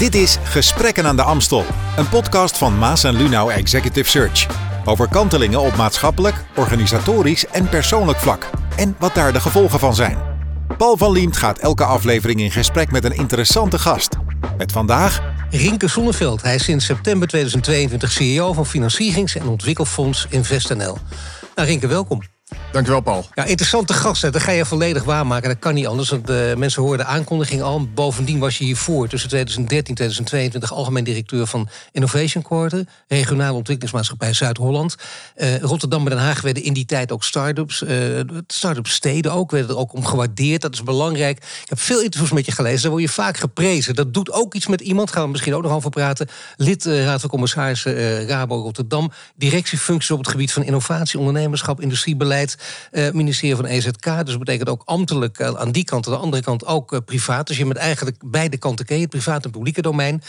Dit is Gesprekken aan de Amstel, een podcast van Maas en Lunau Executive Search. Over kantelingen op maatschappelijk, organisatorisch en persoonlijk vlak. En wat daar de gevolgen van zijn. Paul van Liemt gaat elke aflevering in gesprek met een interessante gast. Met vandaag Rinke Zonneveld. Hij is sinds september 2022 CEO van financierings- en ontwikkelfonds InvestNL. Nou, Rinke, welkom. Dankjewel, Paul. Ja, interessante gast. Dat ga je volledig waarmaken. Dat kan niet anders. Want de mensen hoorden de aankondiging al. Bovendien was je hiervoor tussen 2013 en 2022 algemeen directeur van Innovation Quarter, regionale ontwikkelingsmaatschappij Zuid-Holland. Uh, Rotterdam en Den Haag werden in die tijd ook start-ups. Uh, start-up steden ook, werden er ook om gewaardeerd. Dat is belangrijk. Ik heb veel interviews met je gelezen. Daar word je vaak geprezen. Dat doet ook iets met iemand. Gaan we misschien ook nog over praten. Lid Raad van Commissarissen Rabo Rotterdam. Directiefuncties op het gebied van innovatie, ondernemerschap, industriebeleid. Uh, ministerie van EZK. Dus dat betekent ook ambtelijk uh, aan die kant. Aan de andere kant ook uh, privaat. Dus je bent eigenlijk beide kanten ken je. Het private en publieke domein.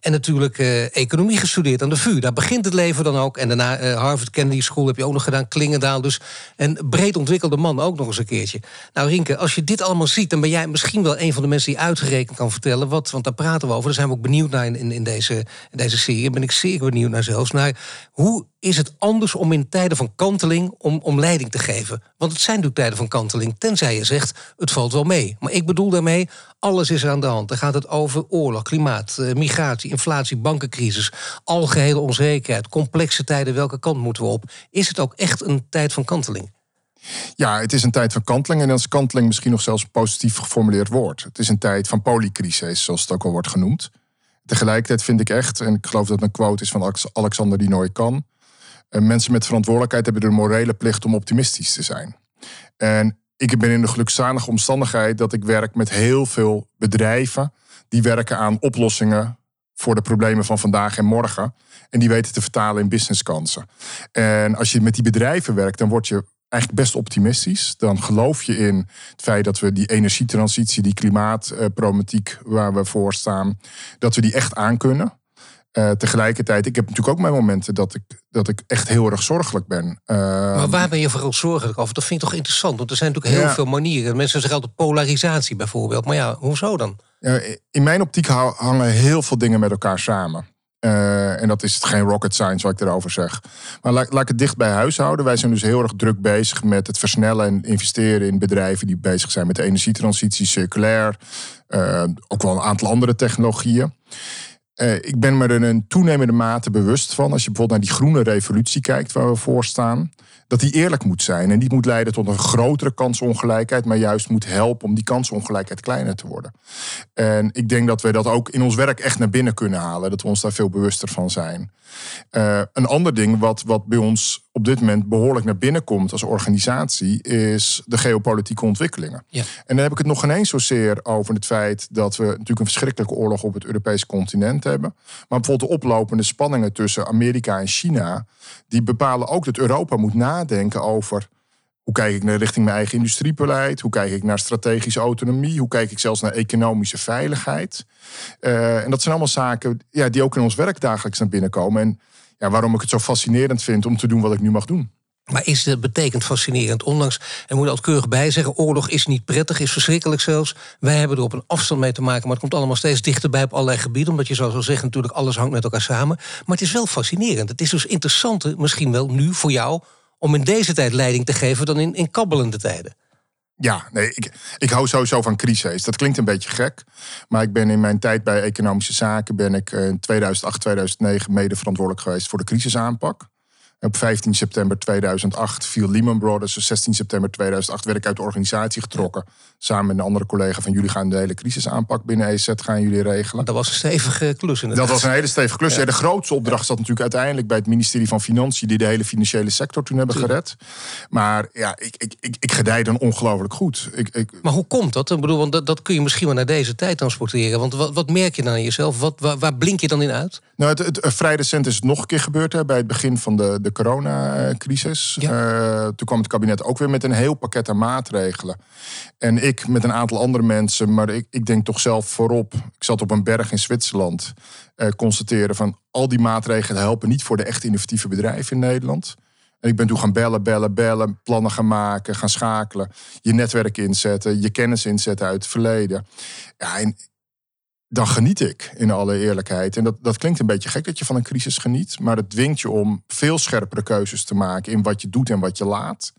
En natuurlijk economie gestudeerd aan de VU. Daar begint het leven dan ook. En daarna Harvard Kennedy School heb je ook nog gedaan. Klingendaal. Dus een breed ontwikkelde man ook nog eens een keertje. Nou Rinke, als je dit allemaal ziet... dan ben jij misschien wel een van de mensen die uitgerekend kan vertellen... Wat, want daar praten we over. Daar zijn we ook benieuwd naar in, in, deze, deze serie. Daar ben ik zeer benieuwd naar zelfs. Naar hoe is het anders om in tijden van kanteling... om, om leiding te geven? Want het zijn natuurlijk tijden van kanteling, tenzij je zegt het valt wel mee. Maar ik bedoel daarmee, alles is aan de hand. Dan gaat het over oorlog, klimaat, migratie, inflatie, bankencrisis, algehele onzekerheid, complexe tijden, welke kant moeten we op? Is het ook echt een tijd van kanteling? Ja, het is een tijd van kanteling. En dan is kanteling misschien nog zelfs een positief geformuleerd woord. Het is een tijd van polycrisis, zoals het ook al wordt genoemd. Tegelijkertijd vind ik echt, en ik geloof dat een quote is van Alexander die nooit kan mensen met verantwoordelijkheid hebben de morele plicht om optimistisch te zijn. En ik ben in de gelukzalige omstandigheid dat ik werk met heel veel bedrijven die werken aan oplossingen voor de problemen van vandaag en morgen. En die weten te vertalen in businesskansen. En als je met die bedrijven werkt, dan word je eigenlijk best optimistisch. Dan geloof je in het feit dat we die energietransitie, die klimaatproblematiek waar we voor staan, dat we die echt aankunnen. Uh, tegelijkertijd, ik heb natuurlijk ook mijn momenten dat ik, dat ik echt heel erg zorgelijk ben. Uh, maar waar ben je vooral zorgelijk over? Dat vind ik toch interessant, want er zijn natuurlijk heel veel manieren. Mensen zeggen altijd polarisatie bijvoorbeeld. Maar ja, hoezo dan? in mijn optiek hangen heel veel dingen met elkaar samen. Uh, en dat is geen rocket science wat ik erover zeg. Maar laat, laat ik het dicht bij huis houden. Wij zijn dus heel erg druk bezig met het versnellen en investeren in bedrijven die bezig zijn met de energietransitie, circulair. ook wel een aantal andere technologieën. Uh, ik ben me er een toenemende mate bewust van. Als je bijvoorbeeld naar die groene revolutie kijkt waar we voor staan. Dat die eerlijk moet zijn. En niet moet leiden tot een grotere kansongelijkheid. Maar juist moet helpen om die kansongelijkheid kleiner te worden. En ik denk dat we dat ook in ons werk echt naar binnen kunnen halen. Dat we ons daar veel bewuster van zijn. Uh, een ander ding wat, wat bij ons op dit moment behoorlijk naar binnen komt als organisatie, is de geopolitieke ontwikkelingen. Ja. En dan heb ik het nog geen eens zozeer over het feit dat we natuurlijk een verschrikkelijke oorlog op het Europese continent hebben. Maar bijvoorbeeld de oplopende spanningen tussen Amerika en China, die bepalen ook dat Europa moet nadenken over hoe kijk ik naar richting mijn eigen industriebeleid? Hoe kijk ik naar strategische autonomie? Hoe kijk ik zelfs naar economische veiligheid? Uh, en dat zijn allemaal zaken ja, die ook in ons werk dagelijks naar binnen komen. En ja, waarom ik het zo fascinerend vind om te doen wat ik nu mag doen. Maar is het betekent fascinerend? Ondanks, en moet altijd keurig bij zeggen, oorlog is niet prettig, is verschrikkelijk zelfs. Wij hebben er op een afstand mee te maken, maar het komt allemaal steeds dichterbij op allerlei gebieden. Omdat je zou zo zeggen, natuurlijk alles hangt met elkaar samen. Maar het is wel fascinerend. Het is dus interessanter, misschien wel nu voor jou, om in deze tijd leiding te geven dan in, in kabbelende tijden. Ja, nee, ik, ik hou sowieso van crises. Dat klinkt een beetje gek. Maar ik ben in mijn tijd bij economische zaken... ben ik in 2008, 2009 mede verantwoordelijk geweest voor de crisisaanpak. Op 15 september 2008 viel Lehman Brothers. 16 september 2008 werd ik uit de organisatie getrokken. Samen met een andere collega van jullie gaan de hele crisisaanpak binnen EZ gaan jullie regelen. Dat was een stevige klus inderdaad. Dat was een hele stevige klus. Ja. de grootste opdracht zat natuurlijk uiteindelijk bij het ministerie van Financiën... die de hele financiële sector toen hebben gered. Maar ja, ik, ik, ik, ik gedij dan ongelooflijk goed. Ik, ik... Maar hoe komt dat? Ik bedoel, want dat, dat kun je misschien wel naar deze tijd transporteren. Want wat, wat merk je dan aan jezelf? Wat, waar, waar blink je dan in uit? Nou, het, het, vrij recent is het nog een keer gebeurd hè, bij het begin van de, de coronacrisis. Ja. Uh, toen kwam het kabinet ook weer met een heel pakket aan maatregelen. En ik met een aantal andere mensen, maar ik, ik denk toch zelf voorop. Ik zat op een berg in Zwitserland. Uh, constateren van al die maatregelen helpen niet voor de echt innovatieve bedrijven in Nederland. En ik ben toen gaan bellen, bellen, bellen, plannen gaan maken, gaan schakelen. Je netwerk inzetten, je kennis inzetten uit het verleden. Ja, en dan geniet ik in alle eerlijkheid. En dat, dat klinkt een beetje gek dat je van een crisis geniet. Maar het dwingt je om veel scherpere keuzes te maken in wat je doet en wat je laat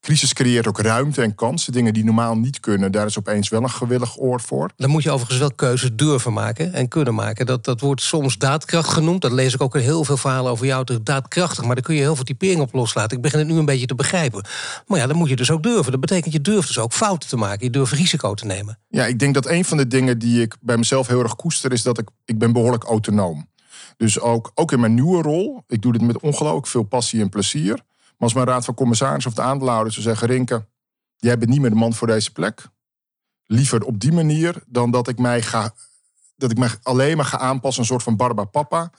crisis creëert ook ruimte en kansen. Dingen die normaal niet kunnen. Daar is opeens wel een gewillig oor voor. Dan moet je overigens wel keuzes durven maken en kunnen maken. Dat, dat wordt soms daadkracht genoemd. Dat lees ik ook in heel veel verhalen over jou. Daadkrachtig, maar daar kun je heel veel typering op loslaten. Ik begin het nu een beetje te begrijpen. Maar ja, dan moet je dus ook durven. Dat betekent je durft dus ook fouten te maken. Je durft risico te nemen. Ja, ik denk dat een van de dingen die ik bij mezelf heel erg koester... is dat ik, ik ben behoorlijk autonoom. Dus ook, ook in mijn nieuwe rol, ik doe dit met ongelooflijk veel passie en plezier. Maar als mijn raad van commissaris of de aandeelhouder zou zeggen... Rinke, jij bent niet meer de man voor deze plek. Liever op die manier dan dat ik mij ga dat ik mij alleen maar ga aanpassen, een soort van barba papa,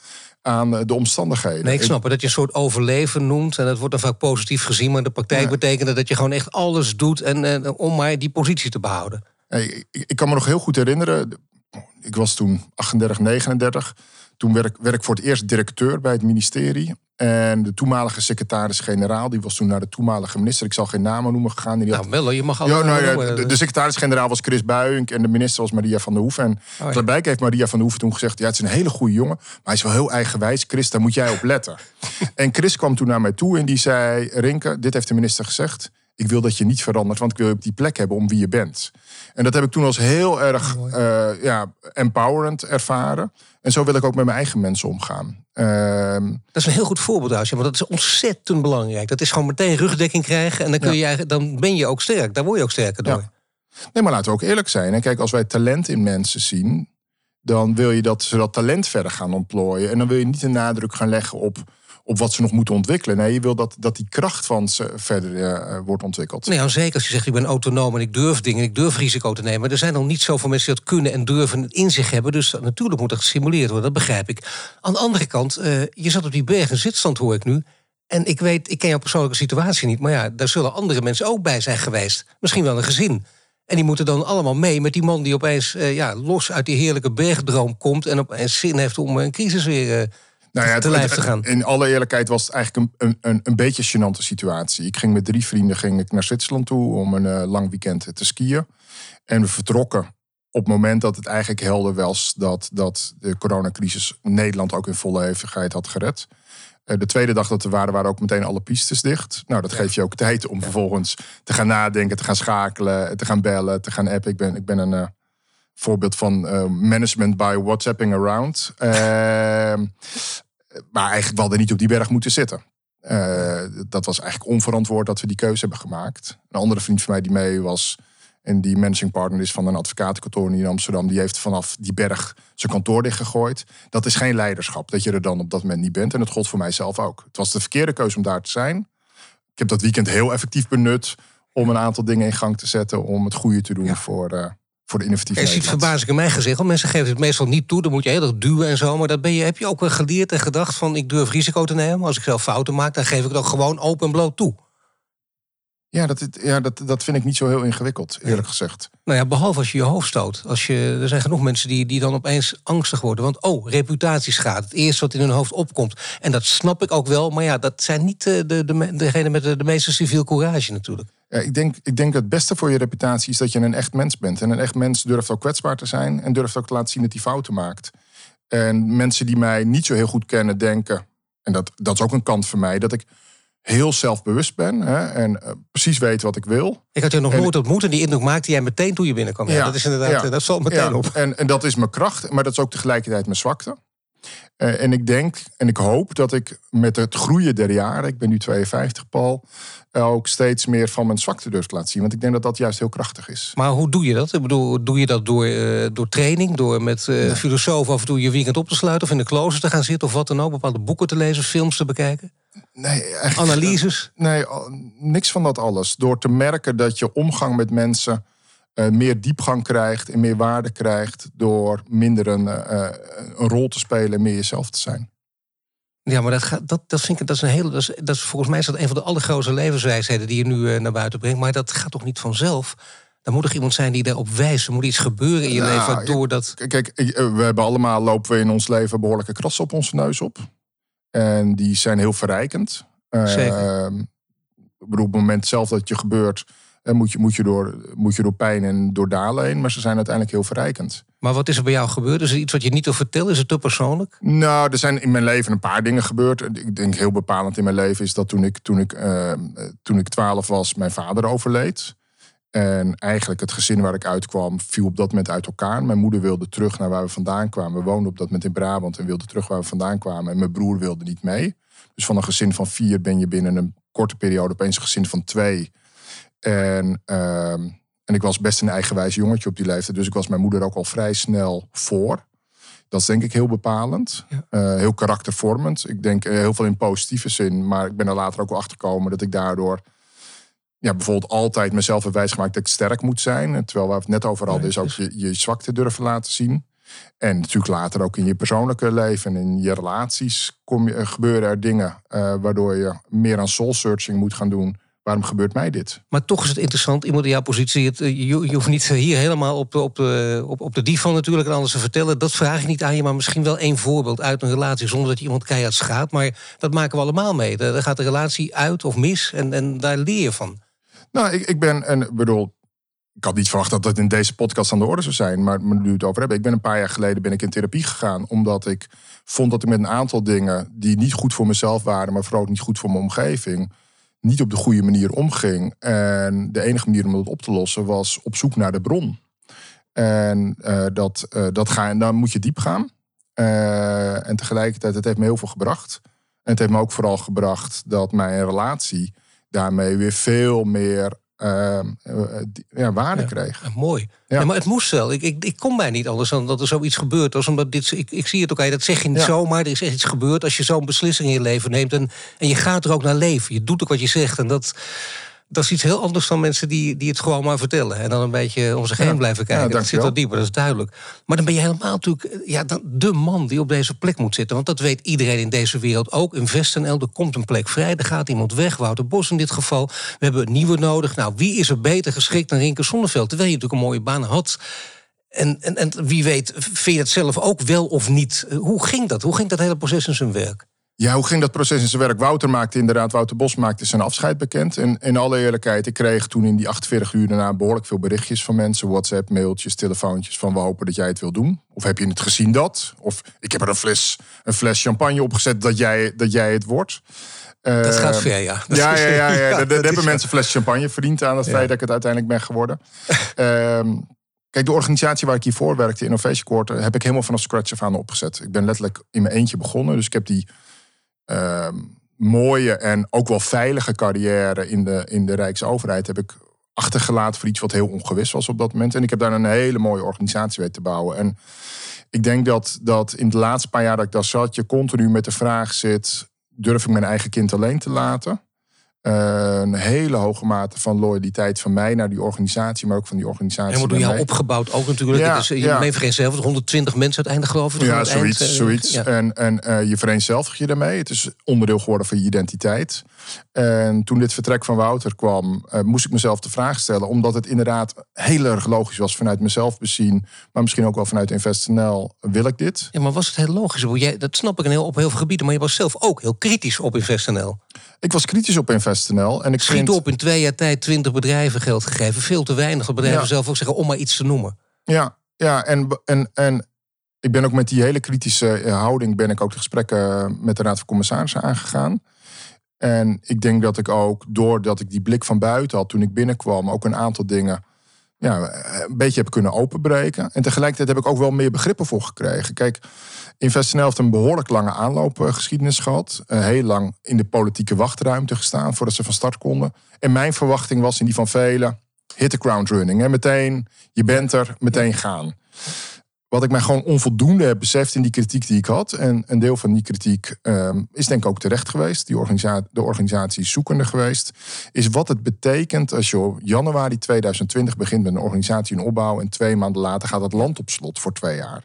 aan eh, de omstandigheden. Nee, ik snap het. Dat je een soort overleven noemt. En dat wordt dan vaak positief gezien. Maar in de praktijk ja. betekent dat je gewoon echt alles doet en, en, om maar die positie te behouden. ik, ik, kan me nog heel goed herinneren. Ik was toen 38, 39. Toen werd ik, werd ik voor het eerst directeur bij het ministerie. En de toenmalige secretaris-generaal, die was toen naar de toenmalige minister. Ik zal geen namen noemen gegaan. Die nou, wel, je mag al. Ja, nou, ja, de, de secretaris-generaal was Chris Buink en de minister was Maria van der Hoeven. En oh, ja. heeft Maria van der Hoeven toen gezegd: Ja, het is een hele goede jongen, maar hij is wel heel eigenwijs. Chris, daar moet jij op letten. en Chris kwam toen naar mij toe en die zei: Rinke, dit heeft de minister gezegd. Ik wil dat je niet verandert, want ik wil je op die plek hebben om wie je bent. En dat heb ik toen als heel erg uh, ja, empowerend ervaren. En zo wil ik ook met mijn eigen mensen omgaan. Ehm, dat is een heel goed voorbeeld, Huisje, want dat is ontzettend belangrijk. Dat is gewoon meteen rugdekking krijgen en dan, kun je, dan ben je ook sterk. Daar word je ook sterker door. Nee, maar laten we ook eerlijk zijn. En kijk, als wij talent in mensen zien, dan wil je dat ze dat talent verder gaan ontplooien. En dan wil je niet de nadruk gaan leggen op op wat ze nog moeten ontwikkelen. Nee, je wil dat, dat die kracht van ze verder uh, wordt ontwikkeld. Nou zeker als je zegt, ik ben autonoom en ik durf dingen, ik durf risico te nemen. Maar er zijn nog niet zoveel mensen die dat kunnen en durven in zich hebben. Dus natuurlijk moet dat gesimuleerd worden, dat begrijp ik. Aan de andere kant, uh, je zat op die berg in zitstand, hoor ik nu. En ik weet, ik ken jouw persoonlijke situatie niet. Maar ja, daar zullen andere mensen ook bij zijn geweest. Misschien wel een gezin. En die moeten dan allemaal mee met die man die opeens uh, ja, los uit die heerlijke bergdroom komt. En opeens zin heeft om een crisis weer nou ja, te lijf te gaan. In alle eerlijkheid was het eigenlijk een, een, een beetje een gênante situatie. Ik ging met drie vrienden ging ik naar Zwitserland toe om een uh, lang weekend te skiën. En we vertrokken op het moment dat het eigenlijk helder was dat, dat de coronacrisis Nederland ook in volle hevigheid had gered. Uh, de tweede dag dat we waren, waren ook meteen alle pistes dicht. Nou, dat geeft je ook tijd om vervolgens te gaan nadenken, te gaan schakelen, te gaan bellen, te gaan appen. Ik ben, ik ben een uh, voorbeeld van management by WhatsApping around. Ehm, maar eigenlijk wel er niet op die berg moeten zitten. Uh, dat was eigenlijk onverantwoord dat we die keuze hebben gemaakt. Een andere vriend van mij die mee was en die managing partner is van een advocatenkantoor in Amsterdam, die heeft vanaf die berg zijn kantoor dichtgegooid. Dat is geen leiderschap, dat je er dan op dat moment niet bent. En dat gold voor mijzelf ook. Het was de verkeerde keuze om daar te zijn. Ik heb dat weekend heel effectief benut om een aantal dingen in gang te zetten om het goede te doen voor, uh, voor de innovativiteit. Je ziet verbazing in mijn gezicht. Want mensen geven het meestal niet toe. Dan moet je heel erg duwen en zo. Maar dat ben je, heb je ook wel geleerd en gedacht van... ik durf risico te nemen. Als ik zelf fouten maak, dan geef ik het ook gewoon open en bloot toe. Ja, dat, ja dat, dat vind ik niet zo heel ingewikkeld, eerlijk gezegd. Nou ja, behalve als je je hoofd stoot. Als je, er zijn genoeg mensen die, die dan opeens angstig worden. Want oh, reputatieschade. Het eerste wat in hun hoofd opkomt. En dat snap ik ook wel. Maar ja, dat zijn niet de, de, de, degene met de, de meeste civiel courage natuurlijk. Ja, ik, denk, ik denk het beste voor je reputatie is dat je een echt mens bent. En een echt mens durft ook kwetsbaar te zijn. En durft ook te laten zien dat hij fouten maakt. En mensen die mij niet zo heel goed kennen denken... en dat, dat is ook een kant van mij... dat ik heel zelfbewust ben hè, en uh, precies weet wat ik wil. Ik had je nog nooit ontmoet en die indruk maakte jij meteen toen je binnenkwam. Ja, dat is inderdaad, ja, dat valt meteen op. En, en dat is mijn kracht, maar dat is ook tegelijkertijd mijn zwakte. Uh, en ik denk en ik hoop dat ik met het groeien der jaren, ik ben nu 52 Paul, ook steeds meer van mijn zwakte durf te laten zien. Want ik denk dat dat juist heel krachtig is. Maar hoe doe je dat? Ik bedoel, doe je dat door, uh, door training, door met ja. filosofen af en toe je weekend op te sluiten of in de closet te gaan zitten of wat dan ook, bepaalde boeken te lezen, films te bekijken? Nee, Analyses? Nee, niks van dat alles. Door te merken dat je omgang met mensen uh, meer diepgang krijgt en meer waarde krijgt door minder een, uh, een rol te spelen en meer jezelf te zijn. Ja, maar dat, gaat, dat, dat vind ik dat is een hele. Dat is, dat is, volgens mij is dat een van de allergrootste levenswijsheden die je nu uh, naar buiten brengt. Maar dat gaat toch niet vanzelf? Dan moet er iemand zijn die daarop wijst. Er moet iets gebeuren in je leven waardoor dat. Kijk, we hebben allemaal lopen we in ons leven behoorlijke kratsen op onze neus op. En die zijn heel verrijkend. Zeker. Uh, op het moment zelf dat je gebeurt, moet je, moet, je door, moet je door pijn en door dalen heen. Maar ze zijn uiteindelijk heel verrijkend. Maar wat is er bij jou gebeurd? Is er iets wat je niet wil vertellen? Is het te persoonlijk? Nou, er zijn in mijn leven een paar dingen gebeurd. Ik denk heel bepalend in mijn leven is dat toen ik, toen ik, uh, toen ik 12 was, mijn vader overleed. En eigenlijk het gezin waar ik uitkwam viel op dat moment uit elkaar. Mijn moeder wilde terug naar waar we vandaan kwamen. We woonden op dat moment in Brabant en wilde terug waar we vandaan kwamen. En mijn broer wilde niet mee. Dus van een gezin van vier ben je binnen een korte periode opeens een gezin van twee. En, uh, en ik was best een eigenwijs jongetje op die leeftijd. Dus ik was mijn moeder ook al vrij snel voor. Dat is denk ik heel bepalend. Uh, heel karaktervormend. Ik denk uh, heel veel in positieve zin. Maar ik ben er later ook wel achter gekomen dat ik daardoor ja, bijvoorbeeld altijd mezelf heb wijsgemaakt dat ik sterk moet zijn. Terwijl waar we het net over hadden, is ook je, je zwakte durven laten zien. En natuurlijk later ook in je persoonlijke leven en in je relaties kom je, gebeuren er dingen uh, waardoor je meer aan soul searching moet gaan doen. Waarom gebeurt mij dit? Maar toch is het interessant, iemand in jouw positie. Het, je, je, hoeft niet hier helemaal op, op, op, op de divan natuurlijk en alles te vertellen. Dat vraag ik niet aan je, maar misschien wel één voorbeeld uit een relatie. Zonder dat je iemand keihard schaadt. Maar dat maken we allemaal mee. Dan gaat de relatie uit of mis en, en daar leer je van. Nou, ik, ik ben, en bedoel, ik had niet verwacht dat dat in deze podcast aan de orde zou zijn. Maar nu het over hebben. Ik ben een paar jaar geleden ben ik in therapie gegaan. Omdat ik vond dat ik met een aantal dingen die niet goed voor mezelf waren, maar vooral ook niet goed voor mijn omgeving, niet op de goede manier omging. En de enige manier om dat op te lossen was op zoek naar de bron. En uh, dat, uh, dat ga, en dan moet je diep gaan. Uh, en tegelijkertijd, het heeft me heel veel gebracht. En het heeft me ook vooral gebracht dat mijn relatie daarmee weer veel meer uh, ja, waarde ja, kreeg. mooi. Ja. maar het moest wel. Ik, ik, ik kom bij niet anders dan dat er zoiets gebeurt. Als omdat dit, ik, ik zie het ook, dat zeg je niet zomaar. Er is echt iets gebeurd als je zo'n beslissing in je leven neemt. En, en je gaat er ook naar leven. Je doet ook wat je zegt. En dat, dat is iets heel anders dan mensen die, die het gewoon maar vertellen. En dan een beetje om zich heen blijven kijken. dat zit wat dieper, dat is duidelijk. Maar dan ben je helemaal natuurlijk ja, dan de man die op deze plek moet zitten. Want dat weet iedereen in deze wereld. Ook in Vestenel, er komt een plek vrij. Er gaat iemand weg, Wouter Bos in dit geval. We hebben een nieuwe nodig. Nou, wie is er beter geschikt dan Rinke Zonneveld? Terwijl je natuurlijk een mooie baan had. En, en, en wie weet, vind je het zelf ook wel of niet? Hoe ging dat? Hoe ging dat hele proces in zijn werk? Ja, hoe ging dat proces in zijn werk? Wouter maakte inderdaad, Wouter Bos maakte zijn afscheid bekend. En in alle eerlijkheid, ik kreeg toen in die 48 uur daarna behoorlijk veel berichtjes van mensen. WhatsApp, mailtjes, telefoontjes van we hopen dat jij het wil doen. Of heb je het gezien dat? Of ik heb er een fles, een fles champagne opgezet dat jij, dat jij het wordt. Dat gaat ver, ja. Dat ja, ja, ja, ja. ja, hebben mensen een fles champagne verdiend aan het feit dat ik het uiteindelijk ben geworden. um, Kijk, de organisatie waar ik hiervoor werkte, Innovation Quarter, heb ik helemaal vanaf scratch af aan opgezet. Ik ben letterlijk in mijn eentje begonnen. Dus ik heb die uh, mooie en ook wel veilige carrière in de, in de Rijksoverheid heb ik achtergelaten voor iets wat heel ongewis was op dat moment. En ik heb daar een hele mooie organisatie weten te bouwen. En ik denk dat, dat in de laatste paar jaar dat ik daar zat, je continu met de vraag zit: durf ik mijn eigen kind alleen te laten? Uh, een hele hoge mate van loyaliteit van mij naar die organisatie, maar ook van die organisatie. Helemaal door jou opgebouwd ook natuurlijk. Ja, is, je ja. vereenzelvigt 120 mensen uiteindelijk geloof ik. Ja, zoiets. Eind, zoiets. Ja. En, en uh, je vereenzelvigt je daarmee. Het is onderdeel geworden van je identiteit. En toen dit vertrek van Wouter kwam, uh, moest ik mezelf de vraag stellen. Omdat het inderdaad heel erg logisch was vanuit mezelf bezien. Maar misschien ook wel vanuit InvestNL. Wil ik dit? Ja, maar was het heel logisch? Jij, dat snap ik heel, op heel veel gebieden. Maar je was zelf ook heel kritisch op InvestNL. Ik was kritisch op InvestNL. En ik Schiet vind... op in twee jaar tijd 20 bedrijven geld gegeven. Veel te weinig. Dat bedrijven ja. zelf ook zeggen om maar iets te noemen. Ja, ja en, en, en ik ben ook met die hele kritische houding... ben ik ook de gesprekken met de Raad van Commissarissen aangegaan. En ik denk dat ik ook, doordat ik die blik van buiten had toen ik binnenkwam, ook een aantal dingen ja, een beetje heb kunnen openbreken. En tegelijkertijd heb ik ook wel meer begrippen voor gekregen. Kijk, InvestNL heeft een behoorlijk lange aanloopgeschiedenis gehad. Uh, heel lang in de politieke wachtruimte gestaan voordat ze van start konden. En mijn verwachting was in die van velen, hit the ground running. Hè? Meteen, je bent er, meteen gaan wat ik mij gewoon onvoldoende heb beseft in die kritiek die ik had. En een deel van die kritiek um, is denk ik ook terecht geweest. Die organisatie, de organisatie is zoekende geweest. Is wat het betekent als je op januari 2020 begint met een organisatie in opbouw. En twee maanden later gaat het land op slot voor twee jaar.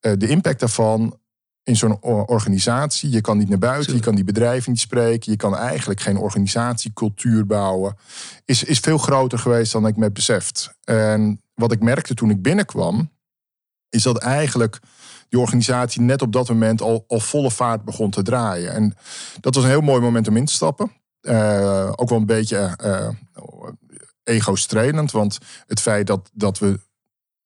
Uh, de impact daarvan in zo'n organisatie. Je kan niet naar buiten, je kan die bedrijven niet spreken. Je kan eigenlijk geen organisatiecultuur bouwen. Is, is veel groter geweest dan ik me beseft. En wat ik merkte toen ik binnenkwam is dat eigenlijk die organisatie net op dat moment al, volle vaart begon te draaien. En dat was een heel mooi moment om in te stappen. Uh, ook wel een beetje uh, ego-strainend, want het feit dat, dat we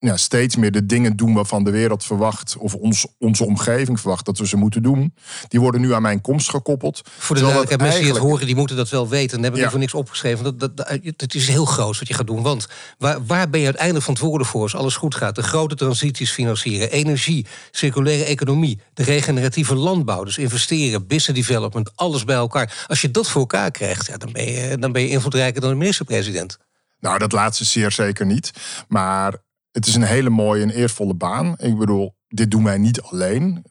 ja, steeds meer de dingen doen waarvan de wereld verwacht, of ons, onze omgeving verwacht dat we ze moeten doen. Die worden nu aan mijn komst gekoppeld. Voor de duidelijkheid, mensen die het horen, die moeten dat wel weten. Dan hebben ja. voor niks opgeschreven. Dat, dat, dat, het is heel groot wat je gaat doen. Want waar, waar ben je uiteindelijk verantwoordelijk voor als alles goed gaat? De grote transities financieren, energie, circulaire economie, de regeneratieve landbouw. Dus investeren, business development, alles bij elkaar. Als je dat voor elkaar krijgt, ja, dan, ben je, dan ben je invloedrijker dan de minister-president. Nou, dat laatste zeer zeker niet. Maar het is een hele mooie en eervolle baan. Ik bedoel, dit doen wij niet alleen.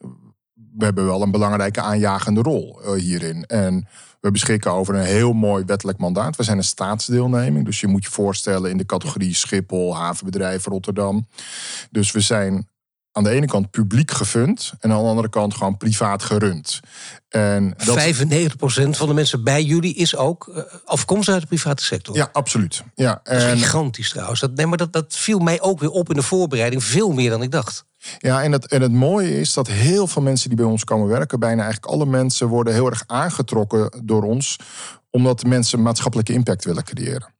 We hebben wel een belangrijke aanjagende rol uh, hierin. En we beschikken over een heel mooi wettelijk mandaat. We zijn een staatsdeelneming. Dus je moet je voorstellen in de categorie Schiphol, havenbedrijf Rotterdam. Dus we zijn aan de ene kant publiek gefund en aan de andere kant gewoon privaat gerund. En dat... 95% van de mensen bij jullie is ook uh, afkomstig uit de private sector. Ja, absoluut. Ja, en... Dat is gigantisch trouwens. Dat, nee, maar dat, dat viel mij ook weer op in de voorbereiding, veel meer dan ik dacht. Ja, en het, en het mooie is dat heel veel mensen die bij ons komen werken, bijna eigenlijk alle mensen worden heel erg aangetrokken door ons, omdat de mensen maatschappelijke impact willen creëren.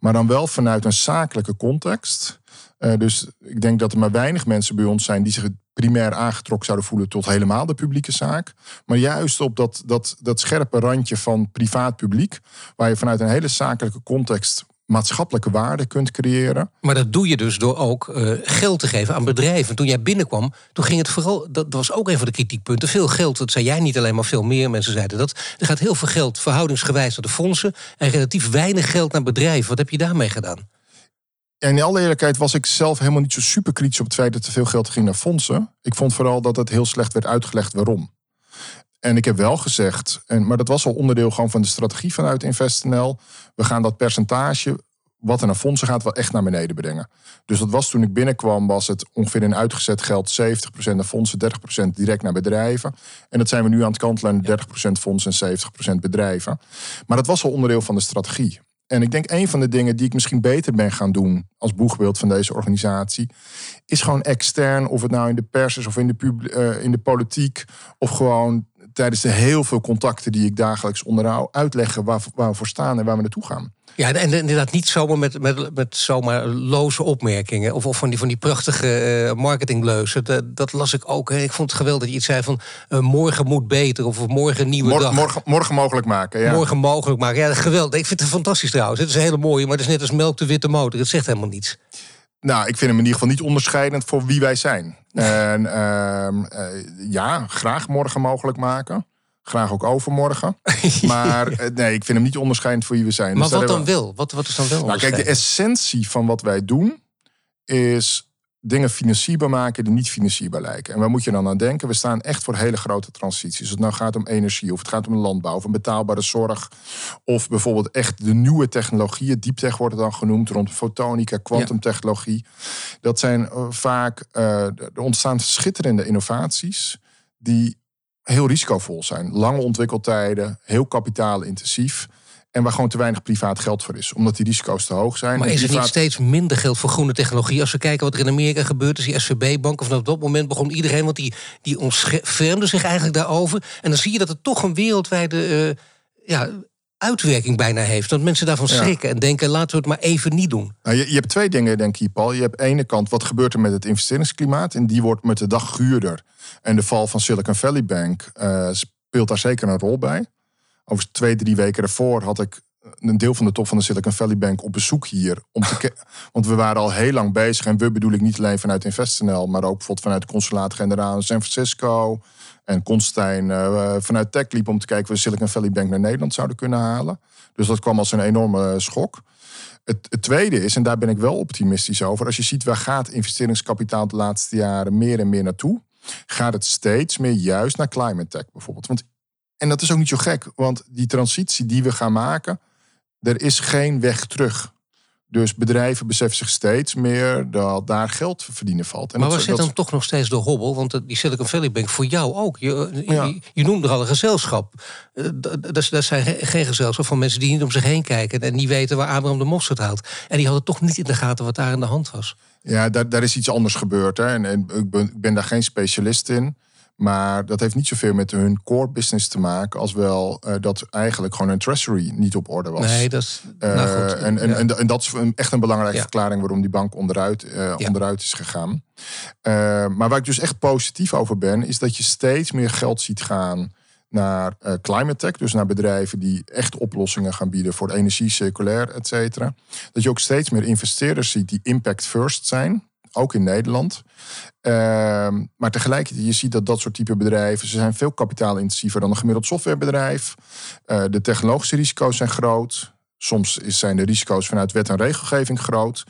Maar dan wel vanuit een zakelijke context. Uh, dus ik denk dat er maar weinig mensen bij ons zijn die zich primair aangetrokken zouden voelen tot helemaal de publieke zaak. Maar juist op dat, dat, dat scherpe randje van privaat-publiek, waar je vanuit een hele zakelijke context maatschappelijke waarde kunt creëren. Maar dat doe je dus door ook uh, geld te geven aan bedrijven. Toen jij binnenkwam, toen ging het vooral, dat was ook een van de kritiekpunten, veel geld, dat zei jij niet alleen, maar veel meer mensen zeiden dat. Er gaat heel veel geld verhoudingsgewijs naar de fondsen en relatief weinig geld naar bedrijven. Wat heb je daarmee gedaan? In alle eerlijkheid was ik zelf helemaal niet zo super kritisch op het feit dat er veel geld ging naar fondsen. Ik vond vooral dat het heel slecht werd uitgelegd waarom. En ik heb wel gezegd, en, maar dat was al onderdeel gewoon van de strategie vanuit InvestNL. We gaan dat percentage wat er naar fondsen gaat wel echt naar beneden brengen. Dus dat was toen ik binnenkwam, was het ongeveer in uitgezet geld 70% naar fondsen, 30% direct naar bedrijven. En dat zijn we nu aan het kantelen, 30% fondsen en 70% bedrijven. Maar dat was al onderdeel van de strategie. En ik denk een van de dingen die ik misschien beter ben gaan doen als boegbeeld van deze organisatie, is gewoon extern, of het nou in de pers is of in de, uh, in de politiek, of gewoon tijdens de heel veel contacten die ik dagelijks onderhoud, uitleggen waar, waar we voor staan en waar we naartoe gaan. Ja, en inderdaad niet zomaar met, met, met zomaar loze opmerkingen. Of, of van, die, van die prachtige uh, marketingleuzen. Dat, dat, las ik ook. Hè. Ik vond het geweldig dat je iets zei van... Uh, morgen moet beter of morgen nieuwe dag. Morgen, morgen mogelijk maken, ja. Morgen mogelijk maken. Ja, geweldig. Ik vind het fantastisch trouwens. Het is een hele mooie, maar het is net als melk de witte motor. Het zegt helemaal niets. Nou, ik vind hem in ieder geval niet onderscheidend voor wie wij zijn. En uh, ja, graag morgen mogelijk maken. Graag ook overmorgen. Maar eh, nee, ik vind hem niet onderscheidend voor wie we zijn. Maar dus wat dan wel? Wat, wat is dan wel Nou, kijk, de essentie van wat wij doen is dingen financierbaar maken die niet financierbaar lijken. En waar moet je dan aan denken? We staan echt voor hele grote transities. Het nou gaat om energie, of het gaat om landbouw, of een betaalbare zorg, of bijvoorbeeld echt de nieuwe technologieën, dieptech wordt het dan genoemd, rond fotonica, kwantumtechnologie. Dat zijn uh, vaak, uh, er ontstaan schitterende innovaties die heel risicovol zijn. Lange ontwikkeltijden, heel kapitaalintensief. En waar gewoon te weinig privaat geld voor is. Omdat die risico's te hoog zijn. Maar is er niet steeds minder geld voor groene technologie? Als we kijken wat er in Amerika gebeurt, is die SVB-bank. Vanaf dat moment begon iedereen, want die, die ontfermde zich eigenlijk daarover. En dan zie je dat het toch een wereldwijde uh, ja, uitwerking bijna heeft. Dat mensen daarvan schrikken en denken, laten we het maar even niet doen. Nou, je, je, hebt twee dingen, denk ik, Paul. Je hebt aan de ene kant, wat gebeurt er met het investeringsklimaat? En die wordt met de dag guurder. En de val van Silicon Valley Bank uh, speelt daar zeker een rol bij. Over twee, drie weken ervoor had ik een deel van de top van de Silicon Valley Bank op bezoek hier. Om te want we waren al heel lang bezig. En we bedoel ik niet alleen vanuit InvestNL, maar ook bijvoorbeeld vanuit consulaat-generaal in San Francisco. En Constijn uh, vanuit TechLeap om te kijken of we Silicon Valley Bank naar Nederland zouden kunnen halen. Dus dat kwam als een enorme schok. Het, het, tweede is, en daar ben ik wel optimistisch over, als je ziet waar gaat investeringskapitaal de laatste jaren meer en meer naartoe, gaat het steeds meer juist naar climate tech bijvoorbeeld. Want, en dat is ook niet zo gek, want die transitie die we gaan maken, er is geen weg terug. Dus bedrijven beseffen zich steeds meer dat daar geld verdienen valt. En maar waar zit dan toch nog steeds de hobbel? Want die Silicon Valley Bank voor jou ook. Je, je, je noemde er al een gezelschap. Eh, dat, dat zijn geen gezelschap van mensen die niet om zich heen kijken... en niet weten waar Abraham de Mosterd haalt. En die hadden toch niet in de gaten wat daar aan de hand was. Ja, daar, daar is iets anders gebeurd. Hè. En, en ik, ben, ik ben daar geen specialist in. Maar dat heeft niet zoveel met hun core business te maken, als wel uh, dat eigenlijk gewoon een treasury niet op orde was. Nee, dat is. Uh, nou goed, en, en, en, en, dat is echt een belangrijke verklaring waarom die bank onderuit, uh, onderuit is gegaan. maar waar ik dus echt positief over ben, is dat je steeds meer geld ziet gaan naar climate tech, dus naar bedrijven die echt oplossingen gaan bieden voor energie, circulair, et cetera. Dat je ook steeds meer investeerders ziet die impact first zijn, ook in Nederland. Uh, maar tegelijkertijd, je ziet dat dat soort type bedrijven, ze zijn veel kapitaalintensiever dan een gemiddeld softwarebedrijf. Uh, de technologische risico's zijn groot. Soms zijn de risico's vanuit wet en regelgeving groot.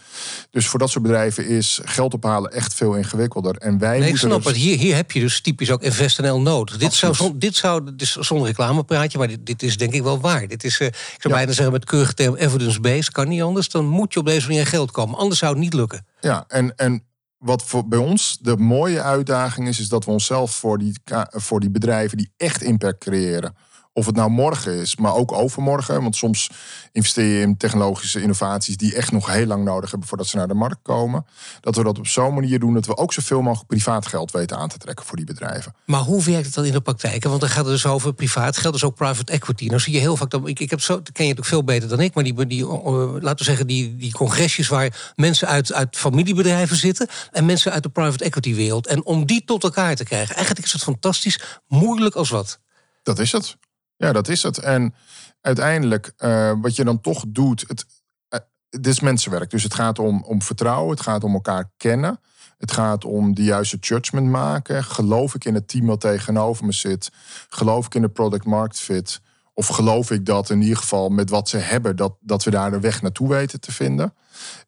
Dus voor dat soort bedrijven is geld ophalen echt veel ingewikkelder. En wij nee, ik snap dus... het. Hier, hier heb je dus typisch ook InvestNL nood. Dit zou, dit zou, is zonder reclamepraatje, maar dit, dit, is denk ik wel waar. Dit is, uh, ik zou bijna zeggen met keurig term evidence-based, kan niet anders. Dan moet je op deze manier geld komen. Anders zou het niet lukken. Ja, en, en wat voor, bij ons de mooie uitdaging is, is dat we onszelf voor die, voor die bedrijven die echt impact creëren of het nou morgen is, maar ook overmorgen. Want soms investeer je in technologische innovaties die echt nog heel lang nodig hebben voordat ze naar de markt komen. Dat we dat op zo'n manier doen dat we ook zoveel mogelijk privaat geld weten aan te trekken voor die bedrijven. Maar hoe werkt het dan in de praktijk? Want dan gaat het dus over privaat geld, dus ook private equity. Nou zie je heel vaak, dat, ik, ik heb zo, ken je het ook veel beter dan ik, maar die, die uh, laten we zeggen, die, die congresjes waar mensen uit, uit familiebedrijven zitten en mensen uit de private equity wereld. En om die tot elkaar te krijgen, eigenlijk is het fantastisch, moeilijk als wat. Dat is het. Ja, dat is het. En uiteindelijk, uh, wat je dan toch doet, het, uh, het is mensenwerk. Dus het gaat om, om vertrouwen, het gaat om elkaar kennen. Het gaat om de juiste judgment maken. Geloof ik in het team wat tegenover me zit? Geloof ik in de product market fit? Of geloof ik dat in ieder geval met wat ze hebben, dat, dat we daar de weg naartoe weten te vinden?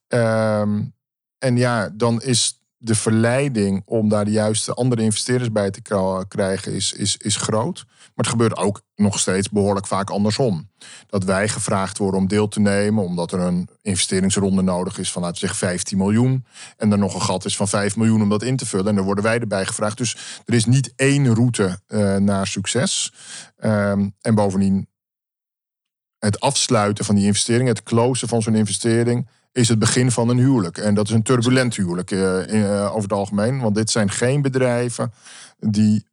Um, en ja, dan is de verleiding om daar de juiste andere investeerders bij te krijgen, is, is, is groot. Maar het gebeurt ook nog steeds behoorlijk vaak andersom. Dat wij gevraagd worden om deel te nemen, omdat er een investeringsronde nodig is van, laten we zeggen, 15 miljoen. En er nog een gat is van 5 miljoen om dat in te vullen. En dan worden wij erbij gevraagd. Dus er is niet één route uh, naar succes. Um, en bovendien, het afsluiten van die investering, het closen van zo'n investering, is het begin van een huwelijk. En dat is een turbulent huwelijk uh, uh, over het algemeen. Want dit zijn geen bedrijven die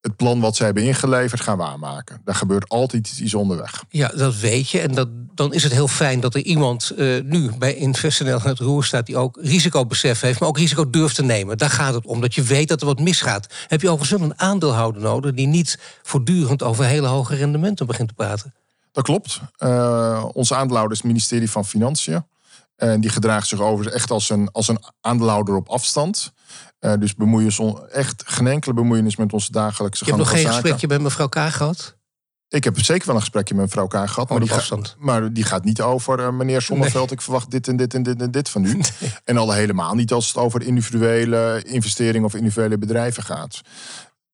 het plan wat ze hebben ingeleverd gaan waarmaken. Daar gebeurt altijd iets onderweg. Ja, dat weet je. En dat, dan is het heel fijn dat er iemand uh, nu bij InvestNL aan het roer staat... die ook risicobesef heeft, maar ook risico durft te nemen. Daar gaat het om, dat je weet dat er wat misgaat. Heb je overigens een aandeelhouder nodig... die niet voortdurend over hele hoge rendementen begint te praten? Dat klopt. Uh, onze aandeelhouder is het ministerie van Financiën. En die gedraagt zich over echt als een, als een aandeelhouder op afstand. Uh, dus bemoeien ze echt geen enkele bemoeienis met onze dagelijkse gang van zaken. Je hebt nog geen gesprekje met mevrouw K gehad? Ik heb zeker wel een gesprekje met mevrouw K gehad. Oh, maar, die gaat, maar, die gaat niet over uh, meneer Sommerveld. Nee. Ik verwacht dit en dit en dit en dit van u. Nee. En al helemaal niet als het over individuele investeringen of individuele bedrijven gaat.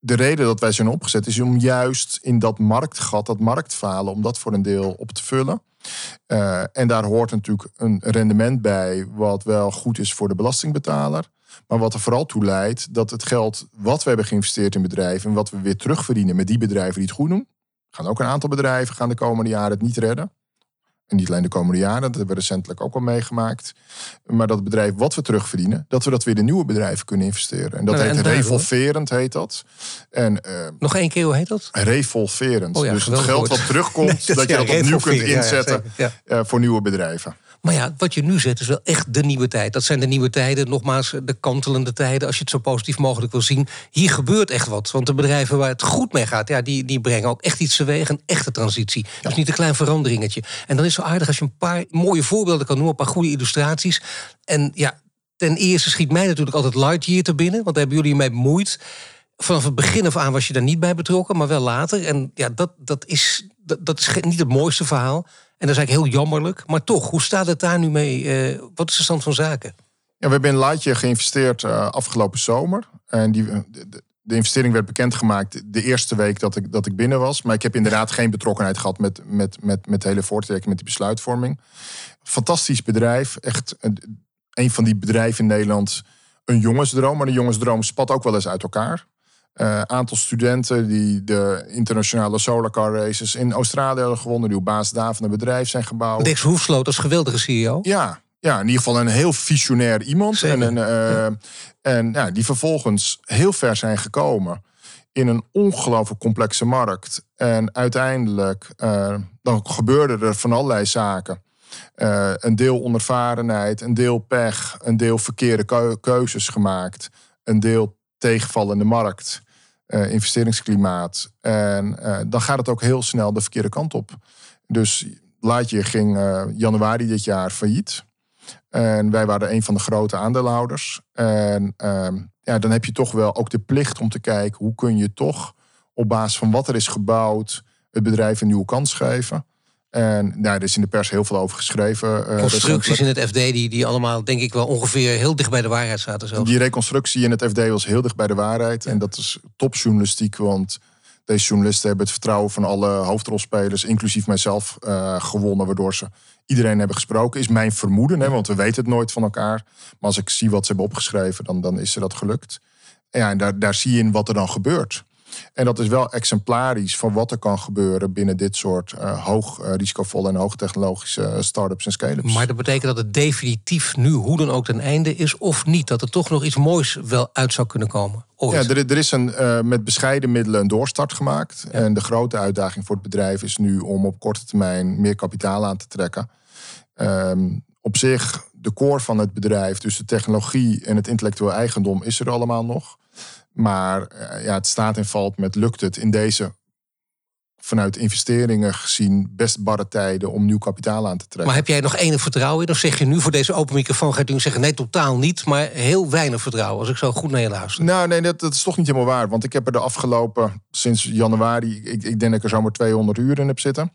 De reden dat wij zijn opgezet is om juist in dat marktgat, dat marktfalen, om dat voor een deel op te vullen. Uh, en daar hoort natuurlijk een rendement bij, wat wel goed is voor de belastingbetaler. Maar wat er vooral toe leidt dat het geld wat we hebben geïnvesteerd in bedrijven en wat we weer terugverdienen met die bedrijven die het goed doen, gaan ook een aantal bedrijven gaan de komende jaren het niet redden. En niet alleen de komende jaren, dat hebben we recentelijk ook al meegemaakt. Maar dat bedrijf wat we terugverdienen, dat we dat weer in nieuwe bedrijven kunnen investeren. En dat nou, heet en revolverend, heet dat. En, uh, Nog één keer, hoe heet dat? Revolverend. Oh ja, dus het geld wat terugkomt, nee, dat, je dat opnieuw kunt inzetten ja, uh, voor nieuwe bedrijven. Maar ja, wat je nu zet is wel echt de nieuwe tijd. Dat zijn de nieuwe tijden, nogmaals, de kantelende tijden, als je het zo positief mogelijk wil zien. Hier gebeurt echt wat. Want de bedrijven waar het goed mee gaat, ja, die, die brengen ook echt iets teweeg. Een echte transitie. Ja. Dus niet een klein veranderingetje. En dan is het zo aardig als je een paar mooie voorbeelden kan noemen, een paar goede illustraties. En ja, ten eerste schiet mij natuurlijk altijd Lightyear te binnen, want daar hebben jullie mee bemoeid. Vanaf het begin af aan was je daar niet bij betrokken, maar wel later. En ja, dat, dat, is, dat, dat is niet het mooiste verhaal. En dat is eigenlijk heel jammerlijk. Maar toch, hoe staat het daar nu mee? Uh, wat is de stand van zaken? Ja, we hebben in Lightje geïnvesteerd uh, afgelopen zomer. En die, de, de, investering werd bekendgemaakt de eerste week dat ik, dat ik binnen was. Maar ik heb inderdaad geen betrokkenheid gehad met, met, met, met de hele voortrekking, met die besluitvorming. Fantastisch bedrijf. Echt een, een van die bedrijven in Nederland. Een jongensdroom, maar de jongensdroom spat ook wel eens uit elkaar. Uh, aantal studenten die de internationale solarcar races in Australië hebben gewonnen, die op basis daarvan een bedrijf zijn gebouwd. Dex Hoefsloot als geweldige CEO. Ja, ja, in ieder geval een heel visionair iemand. En, en, uh, en ja, die vervolgens heel ver zijn gekomen. in een ongelooflijk complexe markt. En uiteindelijk, uh, dan gebeurde er van allerlei zaken. Uh, een deel onervarenheid, een deel pech, een deel verkeerde keuzes gemaakt, een deel tegenval in de markt, uh, investeringsklimaat. En dan gaat het ook heel snel de verkeerde kant op. Dus Laatje ging januari dit jaar failliet. En wij waren een van de grote aandeelhouders. En ehm, ja, dan heb je toch wel ook de plicht om te kijken hoe kun je toch op basis van wat er is gebouwd het bedrijf een nieuwe kans geven. En nou, er is in de pers heel veel over geschreven. Uh, Constructies in het FD die, die allemaal denk ik wel ongeveer heel dicht bij de waarheid zaten zelfs. Die reconstructie in het FD was heel dicht bij de waarheid. En dat is topjournalistiek, want deze journalisten hebben het vertrouwen van alle hoofdrolspelers, inclusief mijzelf, uh, gewonnen. Waardoor ze iedereen hebben gesproken. Is mijn vermoeden, hè, want we weten het nooit van elkaar. Maar als ik zie wat ze hebben opgeschreven, dan, dan is ze dat gelukt. Ja, en daar, daar zie je in wat er dan gebeurt. En dat is wel exemplarisch van wat er kan gebeuren binnen dit soort uh, hoog uh, risicovolle en hoogtechnologische uh, start-ups en scale-ups. Maar dat betekent dat het definitief nu hoe dan ook ten einde is, of niet? Dat er toch nog iets moois wel uit zou kunnen komen? Ja, er, er, is een, met bescheiden middelen een doorstart gemaakt. En de grote uitdaging voor het bedrijf is nu om op korte termijn meer kapitaal aan te trekken. Um, op zich, de core van het bedrijf, dus de technologie en het intellectueel eigendom, is er allemaal nog. Maar uh, ja, het staat en valt met lukt het in deze vanuit investeringen gezien best barre tijden om nieuw kapitaal aan te trekken. Maar heb jij nog enig vertrouwen in? Of zeg je nu voor deze open microfoon gaat u zeggen nee, totaal niet, maar heel weinig vertrouwen als ik zo goed naar je luister? Nou, nee, dat, dat is toch niet helemaal waar. Want ik heb er de afgelopen, sinds januari, ik, ik denk dat ik er zomaar 200 uur in heb zitten.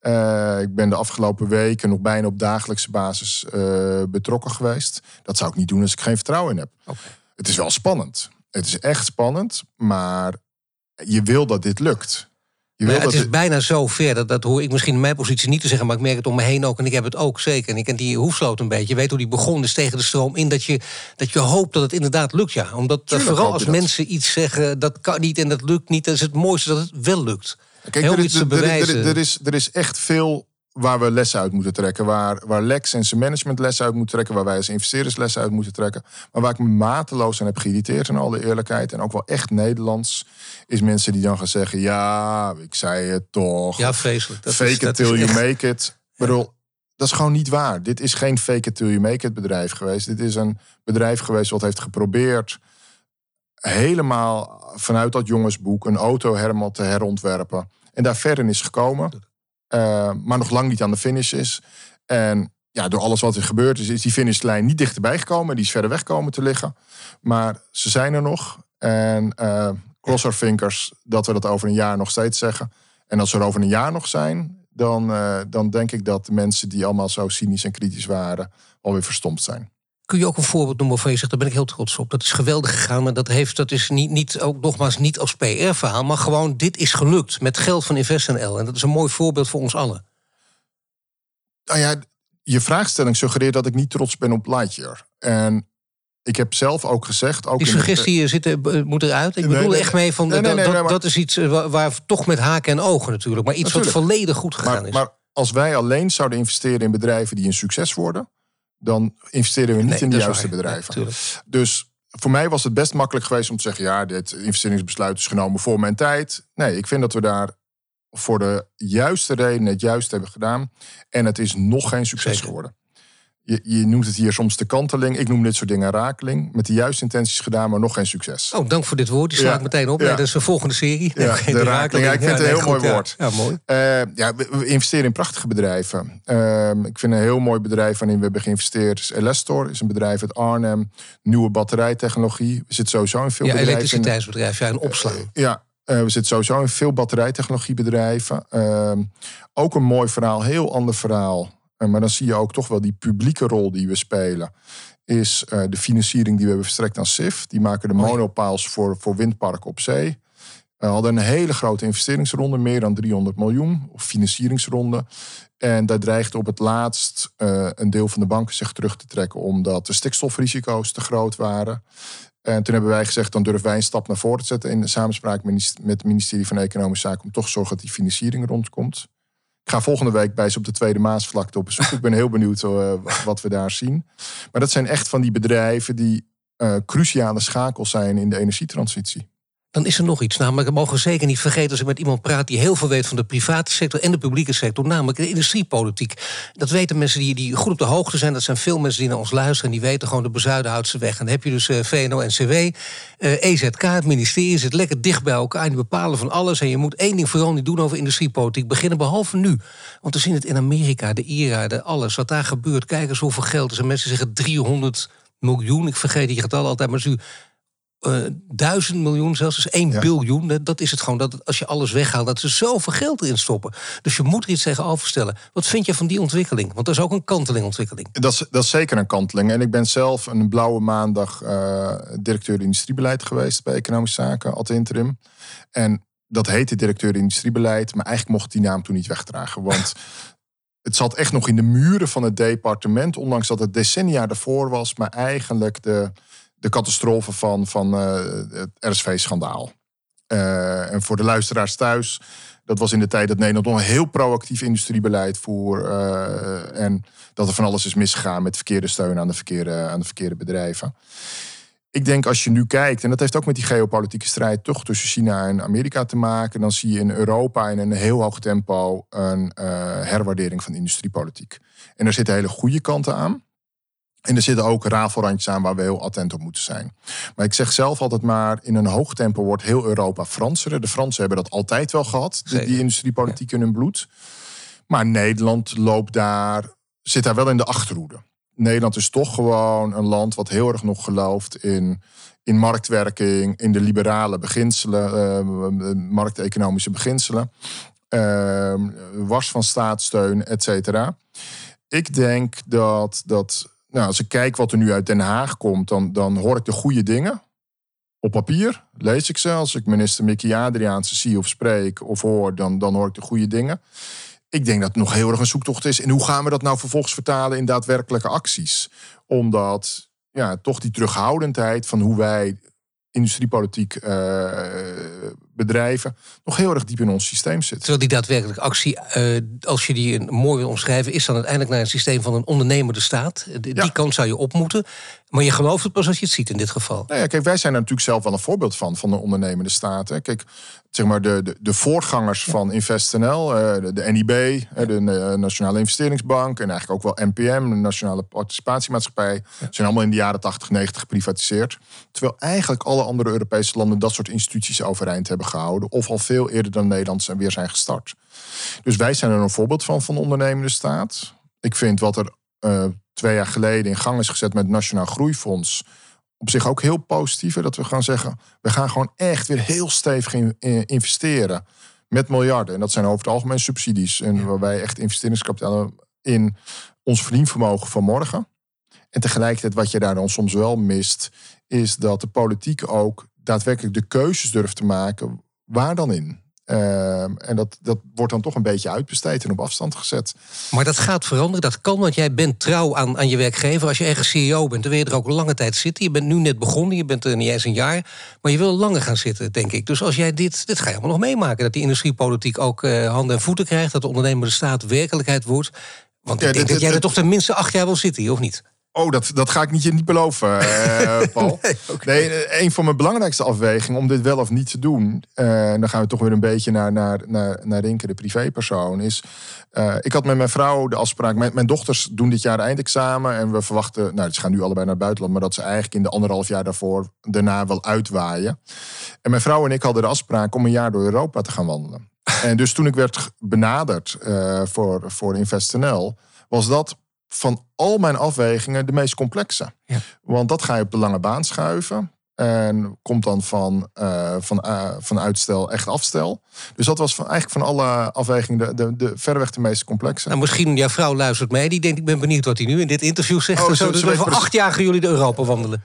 Uh, ik ben de afgelopen weken nog bijna op dagelijkse basis uh, betrokken geweest. Dat zou ik niet doen als ik geen vertrouwen in heb. Okay. Het is wel spannend. Het is echt spannend, maar je wil dat dit lukt. Je wil het is bijna zo ver, dat, dat hoor ik misschien in mijn positie niet te zeggen... maar ik merk het om me heen ook en ik heb het ook zeker. En ik ken die hoefsloot een beetje. Je weet hoe die begon is tegen de stroom in... dat je, dat je hoopt dat het inderdaad lukt, ja. Omdat Tuurlijk vooral als mensen iets zeggen... dat kan niet en dat lukt niet... dan is het mooiste dat het wel lukt. Kijk, er, is, er, er, er, is, er is echt veel waar we lessen uit moeten trekken. Waar, waar Lex en zijn management lessen uit moeten trekken. Waar wij als investeerders lessen uit moeten trekken. Maar waar ik me mateloos aan heb geïrriteerd in alle eerlijkheid. En ook wel echt Nederlands. Is mensen die dan gaan zeggen. Ja, ik zei het toch. Ja, vreselijk. Dat fake is, it till you make it. Ja. Bedoel, dat is gewoon niet waar. Dit is geen fake it till you make it bedrijf geweest. Dit is een bedrijf geweest wat heeft geprobeerd helemaal vanuit dat jongensboek een auto helemaal te herontwerpen. En daar ver in is gekomen. Uh, maar nog lang niet aan de finish is. En ja, door alles wat er gebeurd is, is die finishlijn niet dichterbij gekomen. Die is verder weg komen te liggen. Maar ze zijn er nog. En uh, cross our fingers dat we dat over een jaar nog steeds zeggen. En als we er over een jaar nog zijn, dan, uh, dan denk ik dat de mensen die allemaal zo cynisch en kritisch waren, alweer verstomd zijn. Kun je ook een voorbeeld noemen waarvan je zegt, daar ben ik heel trots op. Dat is geweldig gegaan, maar dat, heeft, dat is niet, niet, ook nogmaals niet als PR-verhaal... maar gewoon, dit is gelukt met geld van InvestNL. En dat is een mooi voorbeeld voor ons allen. Nou ja, je vraagstelling suggereert dat ik niet trots ben op Lightyear. En ik heb zelf ook gezegd... Ook Die suggestie zit, eh, moet eruit. Ik bedoel echt mee van... dat, dat, is iets eh, waar, toch met haken en ogen natuurlijk... maar iets wat volledig goed gegaan is. Maar als wij alleen zouden investeren in bedrijven die een succes worden dan investeren we niet in de juiste bedrijven. dus voor mij was het best makkelijk geweest om te zeggen: ja, dit investeringsbesluit is genomen voor mijn tijd. Nee, ik vind dat we daar voor de juiste reden het juist hebben gedaan. En het is nog geen succes geworden. Je, je, noemt het hier soms de kanteling. Ik noem dit soort dingen rakeling. Met de juiste intenties gedaan, maar nog geen succes. Oh, dank voor dit woord. Die sla ik meteen op. Ja. Nee, dat is de volgende serie. Ja, de, rakeling. Ja, ik vind het een heel mooi woord. Ja, mooi. Uh, ja, we, investeren in prachtige bedrijven. Uh, ik vind een heel mooi bedrijf waarin we hebben geïnvesteerd. Elestor. Is een bedrijf uit Arnhem. Nieuwe batterijtechnologie. We zitten sowieso in veel ja, bedrijven. elektriciteitsbedrijf. Ja, een opslag. Uh, ja, uh, we zitten sowieso in veel batterijtechnologiebedrijven. Uh, ook een mooi verhaal, heel ander verhaal. Eh, maar dan zie je ook toch wel die publieke rol die we spelen. Is uh, de financiering die we hebben verstrekt aan SIF. Die maken de monopiles voor, voor windparken op zee. We hadden een hele grote investeringsronde, meer dan 300 miljoen, of financieringsronde. En daar dreigde op het laatst uh, een deel van de banken zich terug te trekken, omdat de stikstofrisico's te groot waren. En toen hebben wij gezegd, dan durven wij een stap naar voren te zetten in de samenspraak met het ministerie van Economische Zaken, om toch te zorgen dat die financiering rondkomt. Ik ga volgende week bij ze op de Tweede Maasvlakte op bezoek. Ik ben heel benieuwd uh, wat we daar zien. Maar dat zijn echt van die bedrijven die uh, cruciale schakels zijn in de energietransitie. Dan is er nog iets. Namelijk, we mogen zeker niet vergeten als ik met iemand praat die heel veel weet van de private sector en de publieke sector, namelijk de industriepolitiek. Dat weten mensen die, die goed op de hoogte zijn. Dat zijn veel mensen die naar ons luisteren en die weten gewoon de bezuidenhoudse weg. En dan heb je dus eh, VNO-NCW, uh, EZK, het ministerie zit lekker dicht bij elkaar. Die bepalen van alles. En je moet één ding vooral niet doen over industriepolitiek beginnen, behalve nu. Want we zien het in Amerika, de IRA, de alles. Wat daar gebeurt, kijk eens hoeveel geld is. En mensen zeggen 300 miljoen. Ik vergeet die getal altijd, maar nu uh, duizend miljoen, zelfs dus 1 biljoen. Dat is het gewoon. Dat als je alles weghaalt, dat ze zoveel geld erin stoppen. Dus je moet er iets tegenover stellen. Wat vind je van die ontwikkeling? Want dat is ook een kantelingontwikkeling. Dat is, dat is zeker een kanteling. En ik ben zelf een blauwe maandag uh, directeur industriebeleid geweest bij Economische Zaken, ad interim. En dat heette directeur industriebeleid, maar eigenlijk mocht die naam toen niet wegdragen. Want het zat echt nog in de muren van het departement, ondanks dat het decennia ervoor was, maar eigenlijk de de catastrofe van, van uh, het RSV-schandaal. Uh, en voor de luisteraars thuis, dat was in de tijd dat Nederland nog een heel proactief industriebeleid voer. Uh, en dat er van alles is misgegaan met verkeerde steun aan de verkeerde, aan de verkeerde bedrijven. Ik denk als je nu kijkt, en dat heeft ook met die geopolitieke strijd toch tussen China en Amerika te maken, dan zie je in Europa in een heel hoog tempo een herwaardering van industriepolitiek. En er zitten hele goede kanten aan. En er zitten ook rafelrandjes aan waar we heel attent op moeten zijn. Maar ik zeg zelf altijd maar, in een hoog tempo wordt heel Europa Franseren. De Fransen hebben dat altijd wel gehad, die industriepolitiek in hun bloed. Maar Nederland loopt daar, zit daar wel in de achterhoede. Nederland is toch gewoon een land wat heel erg nog gelooft in, in marktwerking, in de liberale beginselen, uh, markteconomische beginselen. Uh, was van staatssteun, et cetera. Ik denk dat, dat nou, als ik kijk wat er nu uit Den Haag komt, dan, dan hoor ik de goede dingen. Op papier lees ik ze. Als ik minister Mickey Adriaanse zie of spreek of hoor, dan, dan hoor ik de goede dingen. Ik denk dat het nog heel erg een zoektocht is. En hoe gaan we dat nou vervolgens vertalen in daadwerkelijke acties? Omdat ja, toch die terughoudendheid van hoe wij industriepolitiek uh, bedrijven nog heel erg diep in ons systeem zit. Terwijl die daadwerkelijke actie, uh, als je die mooi wil omschrijven, is dan uiteindelijk naar een systeem van een ondernemende staat. Die ja. kant zou je op moeten. Maar je gelooft het pas als je het ziet in dit geval. Nou ja, kijk, wij zijn er natuurlijk zelf wel een voorbeeld van, van een ondernemende staat. Hè. Kijk, zeg maar de, de, de voorgangers van InvestNL, uh, de, de NIB, de Nationale Investeringsbank en eigenlijk ook wel NPM, de Nationale Participatiemaatschappij, zijn allemaal in de jaren 80, 90 geprivatiseerd. Terwijl eigenlijk alle andere Europese landen dat soort instituties overeind hebben gehouden. Of al veel eerder dan Nederland zijn weer zijn gestart. Dus wij zijn er een voorbeeld van, van de ondernemende staat. Ik vind wat er uh, twee jaar geleden in gang is gezet met het Nationaal Groeifonds. Op zich ook heel positief. dat we gaan zeggen, we gaan gewoon echt weer heel stevig in, investeren. Met miljarden. En dat zijn over het algemeen subsidies. En waarbij echt investeringskapitaal in ons verdienvermogen van morgen. En tegelijkertijd wat je daar dan soms wel mist, is dat de politiek ook daadwerkelijk de keuzes durft te maken. Waar dan in? Ehm, en dat, dat wordt dan toch een beetje uitbesteed en op afstand gezet. Maar dat gaat veranderen, dat kan, want jij bent trouw aan, aan je werkgever. Als je ergens CEO bent, dan wil je er ook lange tijd zitten. Je bent nu net begonnen, je bent er niet eens een jaar. Maar je wil langer gaan zitten, denk ik. Dus als jij dit, dit ga je allemaal nog meemaken. Dat die industriepolitiek ook uh, handen en voeten krijgt. Dat de ondernemer de staat werkelijkheid wordt. Want ik denk dat jij er toch tenminste acht jaar wil zitten, of niet? Oh, dat, dat ga ik niet, je niet beloven, uh, Paul. nee, een van mijn belangrijkste afwegingen om dit wel of niet te doen... Uh, dan gaan we toch weer een beetje naar, naar, naar, naar Rinke, de privépersoon... is, uh, ik had met mijn vrouw de afspraak... Mijn, mijn, dochters doen dit jaar eindexamen... en we verwachten, nou, ze gaan nu allebei naar het buitenland... maar dat ze eigenlijk in de anderhalf jaar daarvoor daarna wel uitwaaien. En mijn vrouw en ik hadden de afspraak om een jaar door Europa te gaan wandelen. en dus toen ik werd benaderd voor, voor InvestNL... was dat van al mijn afwegingen de meest complexe. Ja. Want dat ga je op de lange baan schuiven. En komt dan van, uh, van, uh, van uitstel echt afstel. Dus dat was van, eigenlijk van alle afwegingen de, de, de verreweg de meest complexe. Nou, misschien jouw vrouw luistert mee. Die denkt, ik ben benieuwd wat hij nu in dit interview zegt. Oh, zo, dus over acht jaar gaan jullie de Europa wandelen.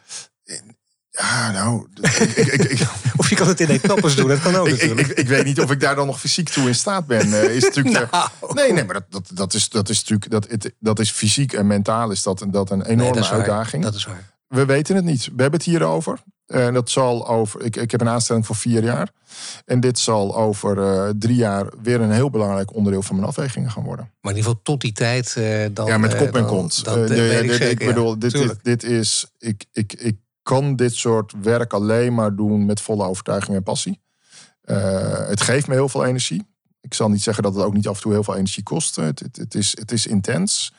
Ja, nou. Ik, of je kan het in etappes doen, dat kan ook. ik, ik, weet niet of ik daar dan nog fysiek toe in staat ben. Uh, is natuurlijk, nou. Nee, nee, maar dat, dat, dat, is, dat is natuurlijk. Dat, het, dat is fysiek en mentaal is dat, dat een enorme nee, uitdaging. Dat is waar. We weten het niet. We hebben het hierover. En dat zal over. Ik, ik heb een aanstelling voor vier jaar. En dit zal over uh, drie jaar weer een heel belangrijk onderdeel van mijn afwegingen gaan worden. Maar in ieder geval tot die tijd. Uh, dan, ja, met kop en kont. ik, ik bedoel, dit, dit, dit, is. Ik, ik, ik kan dit soort werk alleen maar doen met volle overtuiging en passie. Uh, het geeft me heel veel energie. Ik zal niet zeggen dat het ook niet af en toe heel veel energie kost. Het, het, is, het is intens,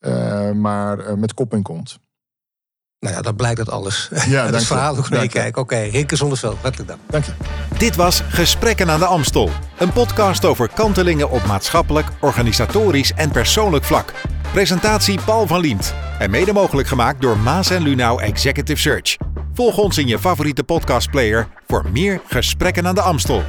uh, maar uh, met kop en kont. Nou ja, dat blijkt dat alles. Ja, het verhaal ook meekijken. Oké, okay, Rinke Zonneveld, hartelijk dank. Dank je. Dit was Gesprekken aan de Amstel. Een podcast over kantelingen op maatschappelijk, organisatorisch en persoonlijk vlak. Presentatie Paul van Liemt. En mede mogelijk gemaakt door Maas en Lunau Executive Search. Volg ons in je favoriete podcastplayer voor meer Gesprekken aan de Amstel.